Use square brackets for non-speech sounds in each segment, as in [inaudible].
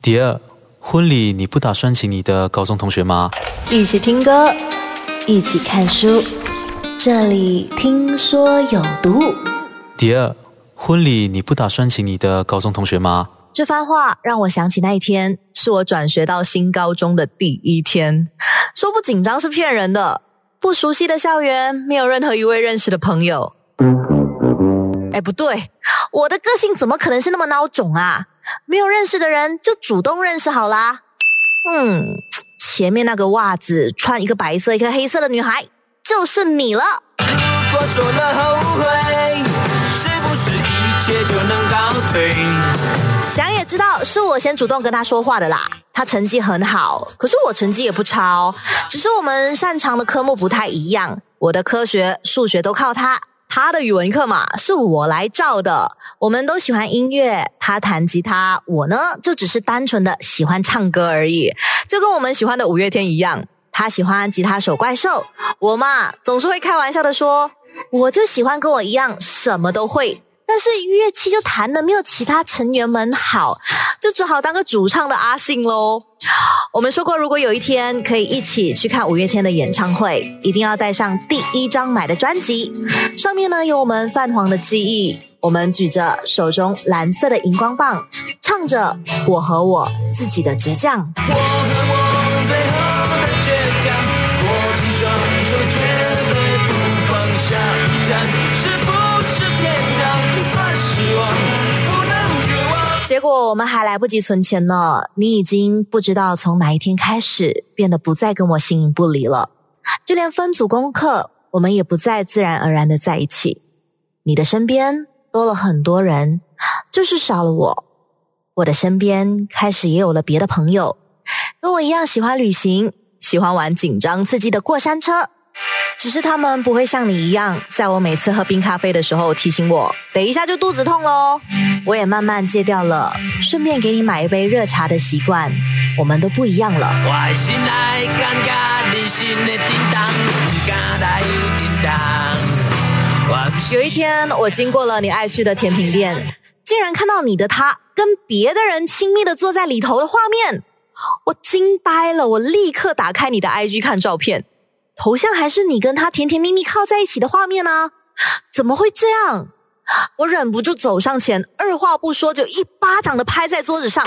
第二，婚礼你不打算请你的高中同学吗？一起听歌，一起看书，这里听说有毒。第二，婚礼你不打算请你的高中同学吗？这番话让我想起那一天，是我转学到新高中的第一天。说不紧张是骗人的，不熟悉的校园，没有任何一位认识的朋友。哎，不对，我的个性怎么可能是那么孬种啊？没有认识的人就主动认识好啦。嗯，前面那个袜子穿一个白色一个黑色的女孩，就是你了。如果说了后悔，是不是一切就能倒退？想也知道是我先主动跟他说话的啦。他成绩很好，可是我成绩也不差哦，只是我们擅长的科目不太一样。我的科学、数学都靠他。他的语文课嘛，是我来照的。我们都喜欢音乐，他弹吉他，我呢就只是单纯的喜欢唱歌而已。就跟我们喜欢的五月天一样，他喜欢吉他手怪兽，我嘛总是会开玩笑的说，我就喜欢跟我一样什么都会，但是乐器就弹的没有其他成员们好，就只好当个主唱的阿信喽。我们说过，如果有一天可以一起去看五月天的演唱会，一定要带上第一张买的专辑，上面呢有我们泛黄的记忆。我们举着手中蓝色的荧光棒，唱着我和我自己的倔强。我和我最后的倔强，握紧双手，绝对不放下站，结果我们还来不及存钱呢，你已经不知道从哪一天开始变得不再跟我形影不离了，就连分组功课，我们也不再自然而然的在一起。你的身边多了很多人，就是少了我。我的身边开始也有了别的朋友，跟我一样喜欢旅行，喜欢玩紧张刺激的过山车。只是他们不会像你一样，在我每次喝冰咖啡的时候提醒我，等一下就肚子痛喽。我也慢慢戒掉了，顺便给你买一杯热茶的习惯。我们都不一样了。有一天，我经过了你爱去的甜品店，竟然看到你的他跟别的人亲密的坐在里头的画面，我惊呆了。我立刻打开你的 IG 看照片。头像还是你跟他甜甜蜜蜜靠在一起的画面呢？怎么会这样？我忍不住走上前，二话不说就一巴掌的拍在桌子上，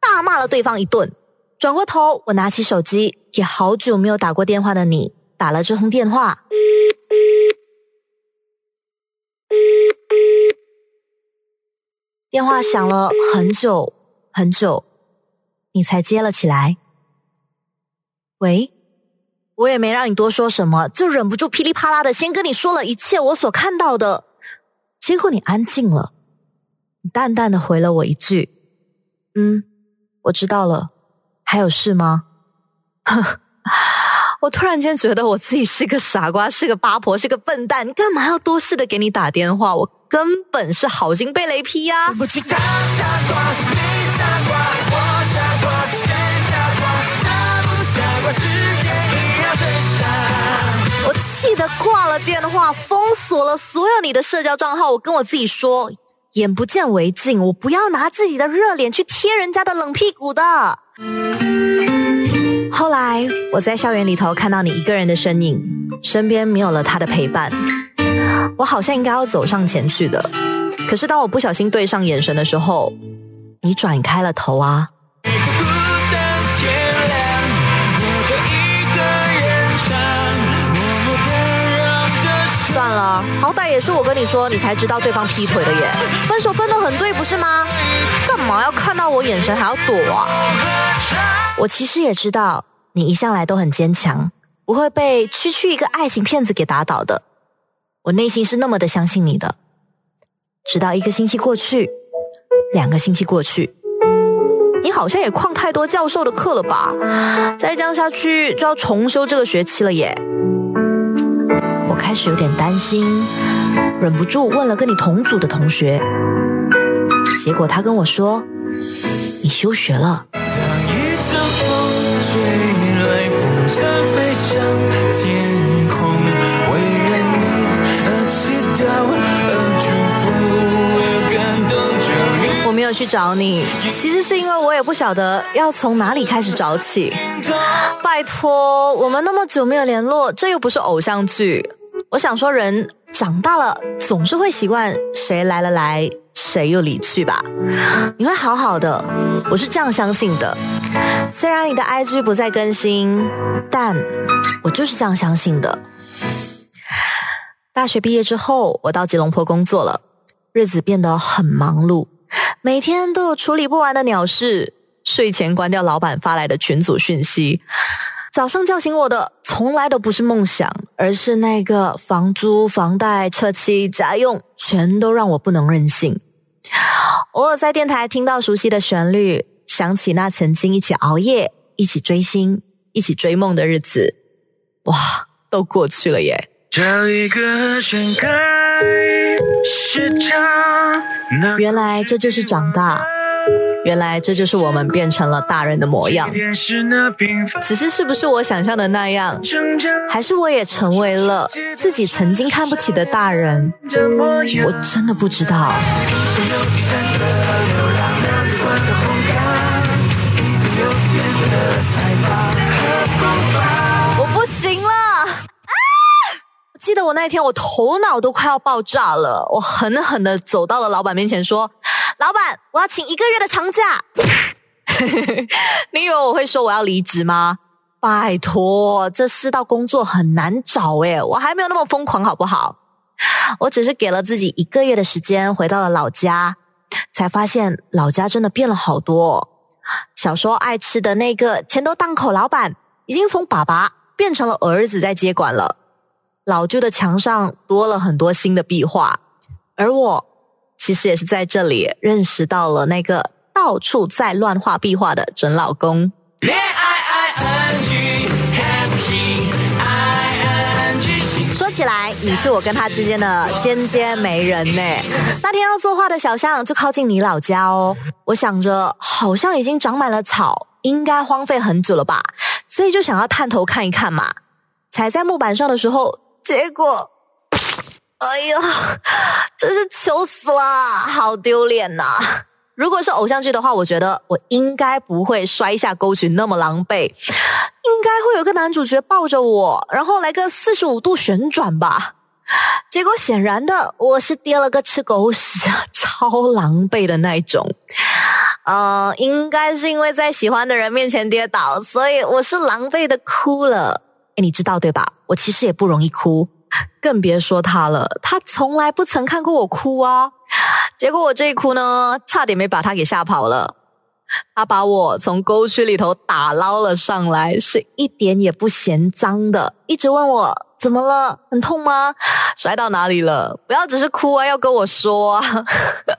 大骂了对方一顿。转过头，我拿起手机，给好久没有打过电话的你打了这通电话。电话响了很久很久，你才接了起来。喂。我也没让你多说什么，就忍不住噼里啪啦的先跟你说了一切我所看到的。结果你安静了，你淡淡的回了我一句：“嗯，我知道了。”还有事吗？[laughs] 我突然间觉得我自己是个傻瓜，是个八婆，是个笨蛋，干嘛要多事的给你打电话？我根本是好心被雷劈呀！我气得挂了电话，封锁了所有你的社交账号。我跟我自己说，眼不见为净，我不要拿自己的热脸去贴人家的冷屁股的。后来我在校园里头看到你一个人的身影，身边没有了他的陪伴，我好像应该要走上前去的。可是当我不小心对上眼神的时候，你转开了头啊。好歹也是我跟你说，你才知道对方劈腿的耶。分手分得很对，不是吗？干嘛要看到我眼神还要躲啊？我其实也知道，你一向来都很坚强，不会被区区一个爱情骗子给打倒的。我内心是那么的相信你的。直到一个星期过去，两个星期过去，你好像也旷太多教授的课了吧？再这样下去就要重修这个学期了耶。我开始有点担心，忍不住问了跟你同组的同学，结果他跟我说你休学了。我没有去找你，其实是因为我也不晓得要从哪里开始找起。拜托，我们那么久没有联络，这又不是偶像剧。我想说，人长大了总是会习惯谁来了来，谁又离去吧。你会好好的，我是这样相信的。虽然你的 IG 不再更新，但我就是这样相信的。大学毕业之后，我到吉隆坡工作了，日子变得很忙碌，每天都有处理不完的鸟事。睡前关掉老板发来的群组讯息，早上叫醒我的从来都不是梦想，而是那个房租、房贷、车期、家用，全都让我不能任性。偶尔在电台听到熟悉的旋律，想起那曾经一起熬夜、一起追星、一起追梦的日子，哇，都过去了耶。原来这就是长大，原来这就是我们变成了大人的模样。只是是不是我想象的那样，还是我也成为了自己曾经看不起的大人？我真的不知道。我不行了。记得我那一天，我头脑都快要爆炸了。我狠狠的走到了老板面前，说：“老板，我要请一个月的长假。[laughs] ”你以为我会说我要离职吗？拜托，这世道工作很难找诶，我还没有那么疯狂，好不好？我只是给了自己一个月的时间，回到了老家，才发现老家真的变了好多。小时候爱吃的那个钱都档口老板，已经从爸爸变成了儿子在接管了。老旧的墙上多了很多新的壁画，而我其实也是在这里认识到了那个到处在乱画壁画的准老公。说起来，你是我跟他之间的尖尖媒人呢。那天要作画的小巷就靠近你老家哦。我想着好像已经长满了草，应该荒废很久了吧，所以就想要探头看一看嘛。踩在木板上的时候。结果，哎呀，[laughs] 真是糗死了，好丢脸呐！如果是偶像剧的话，我觉得我应该不会摔下沟渠那么狼狈，应该会有个男主角抱着我，然后来个四十五度旋转吧。结果显然的，我是跌了个吃狗屎啊，[laughs] 超狼狈的那种。呃，应该是因为在喜欢的人面前跌倒，所以我是狼狈的哭了。哎，你知道对吧？我其实也不容易哭，更别说他了。他从来不曾看过我哭啊。结果我这一哭呢，差点没把他给吓跑了。他把我从沟渠里头打捞了上来，是一点也不嫌脏的，一直问我怎么了，很痛吗？摔到哪里了？不要只是哭啊，要跟我说啊。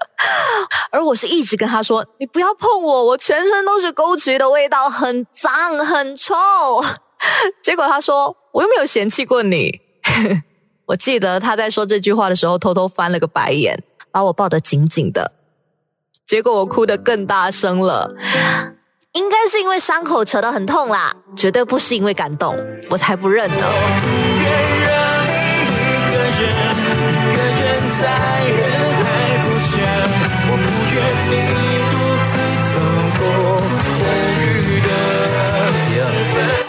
[laughs] 而我是一直跟他说：“你不要碰我，我全身都是沟渠的味道，很脏，很臭。[laughs] ”结果他说：“我又没有嫌弃过你。” [laughs] 我记得他在说这句话的时候，偷偷翻了个白眼，把我抱得紧紧的。结果我哭得更大声了，应该是因为伤口扯得很痛啦，绝对不是因为感动，我才不认呢。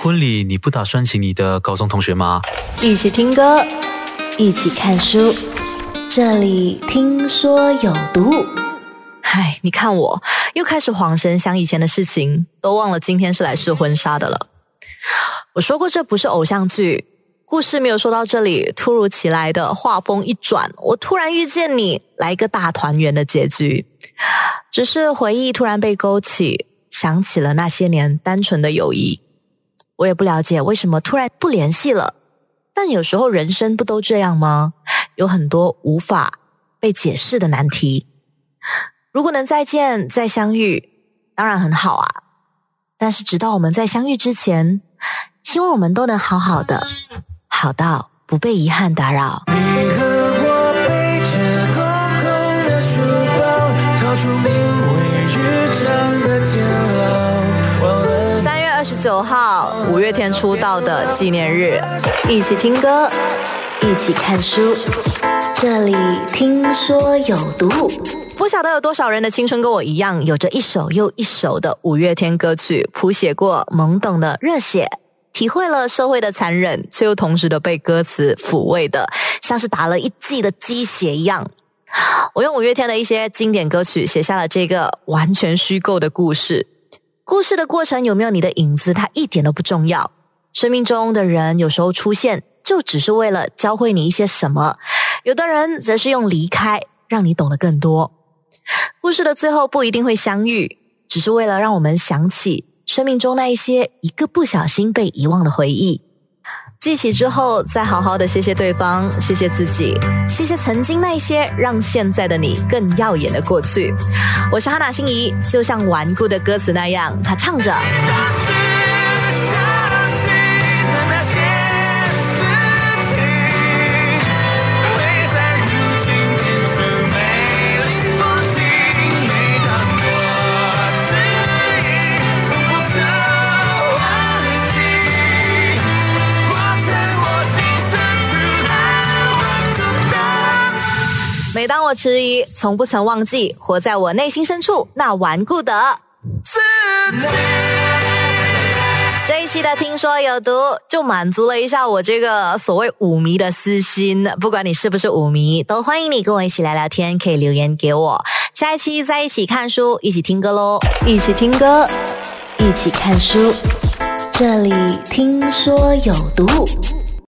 婚礼你不打算请你的高中同学吗？一起听歌，一起看书，这里听说有毒。嗨，你看我又开始晃神，想以前的事情，都忘了今天是来试婚纱的了。我说过这不是偶像剧，故事没有说到这里，突如其来的画风一转，我突然遇见你，来一个大团圆的结局。只是回忆突然被勾起，想起了那些年单纯的友谊。我也不了解为什么突然不联系了，但有时候人生不都这样吗？有很多无法被解释的难题。如果能再见、再相遇，当然很好啊。但是直到我们在相遇之前，希望我们都能好好的，好到不被遗憾打扰。出名为日常的煎熬十九号，五月天出道的纪念日，一起听歌，一起看书。这里听说有毒，不不晓得有多少人的青春跟我一样，有着一首又一首的五月天歌曲，谱写过懵懂的热血，体会了社会的残忍，却又同时的被歌词抚慰的，像是打了一剂的鸡血一样。我用五月天的一些经典歌曲写下了这个完全虚构的故事。故事的过程有没有你的影子，它一点都不重要。生命中的人有时候出现，就只是为了教会你一些什么；有的人则是用离开，让你懂得更多。故事的最后不一定会相遇，只是为了让我们想起生命中那一些一个不小心被遗忘的回忆。记起之后，再好好的谢谢对方，谢谢自己，谢谢曾经那些让现在的你更耀眼的过去。我是哈娜心怡，就像顽固的歌词那样，他唱着。从不曾忘记活在我内心深处那顽固的自己。这一期的听说有毒，就满足了一下我这个所谓五迷的私心。不管你是不是五迷，都欢迎你跟我一起聊聊天，可以留言给我。下一期再一起看书，一起听歌喽！一起听歌，一起看书。这里听说有毒。